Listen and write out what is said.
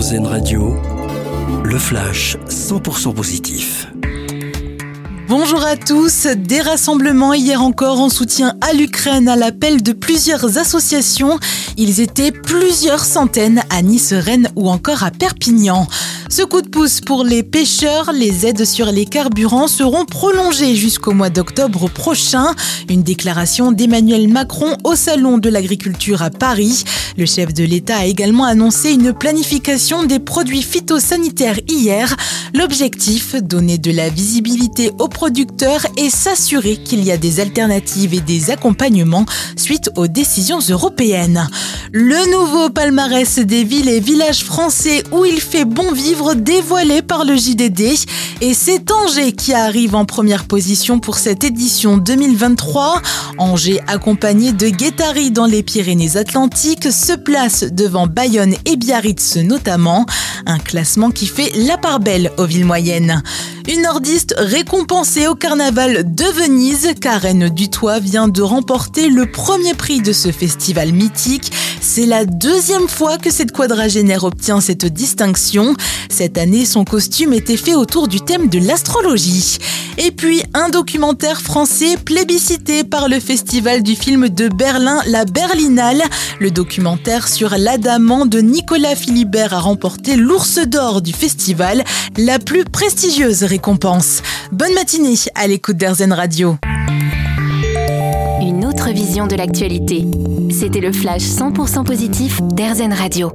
Radio, le flash 100% positif. Bonjour à tous. Des rassemblements hier encore en soutien à l'Ukraine à l'appel de plusieurs associations. Ils étaient plusieurs centaines à Nice, Rennes ou encore à Perpignan. Ce coup de pouce pour les pêcheurs, les aides sur les carburants seront prolongées jusqu'au mois d'octobre prochain. Une déclaration d'Emmanuel Macron au Salon de l'agriculture à Paris. Le chef de l'État a également annoncé une planification des produits phytosanitaires hier. L'objectif, donner de la visibilité aux producteurs et s'assurer qu'il y a des alternatives et des accompagnements suite aux décisions européennes. Le nouveau palmarès des villes et villages français où il fait bon vivre dévoilé par le JDD et c'est Angers qui arrive en première position pour cette édition 2023. Angers accompagné de Guétari dans les Pyrénées-Atlantiques se place devant Bayonne et Biarritz notamment, un classement qui fait la part belle aux villes moyennes. Une nordiste récompensée au carnaval de Venise, Karen Dutoit vient de remporter le premier prix de ce festival mythique. C'est la deuxième fois que cette quadragénaire obtient cette distinction. Cette année, son costume était fait autour du thème de l'astrologie. Et puis, un documentaire français plébiscité par le festival du film de Berlin, La Berlinale. Le documentaire sur l'adamant de Nicolas Philibert a remporté l'ours d'or du festival, la plus prestigieuse récompense. Bonne matinée à l'écoute d'Airzen Radio. Vision de l'actualité. C'était le flash 100% positif d'Airzen Radio.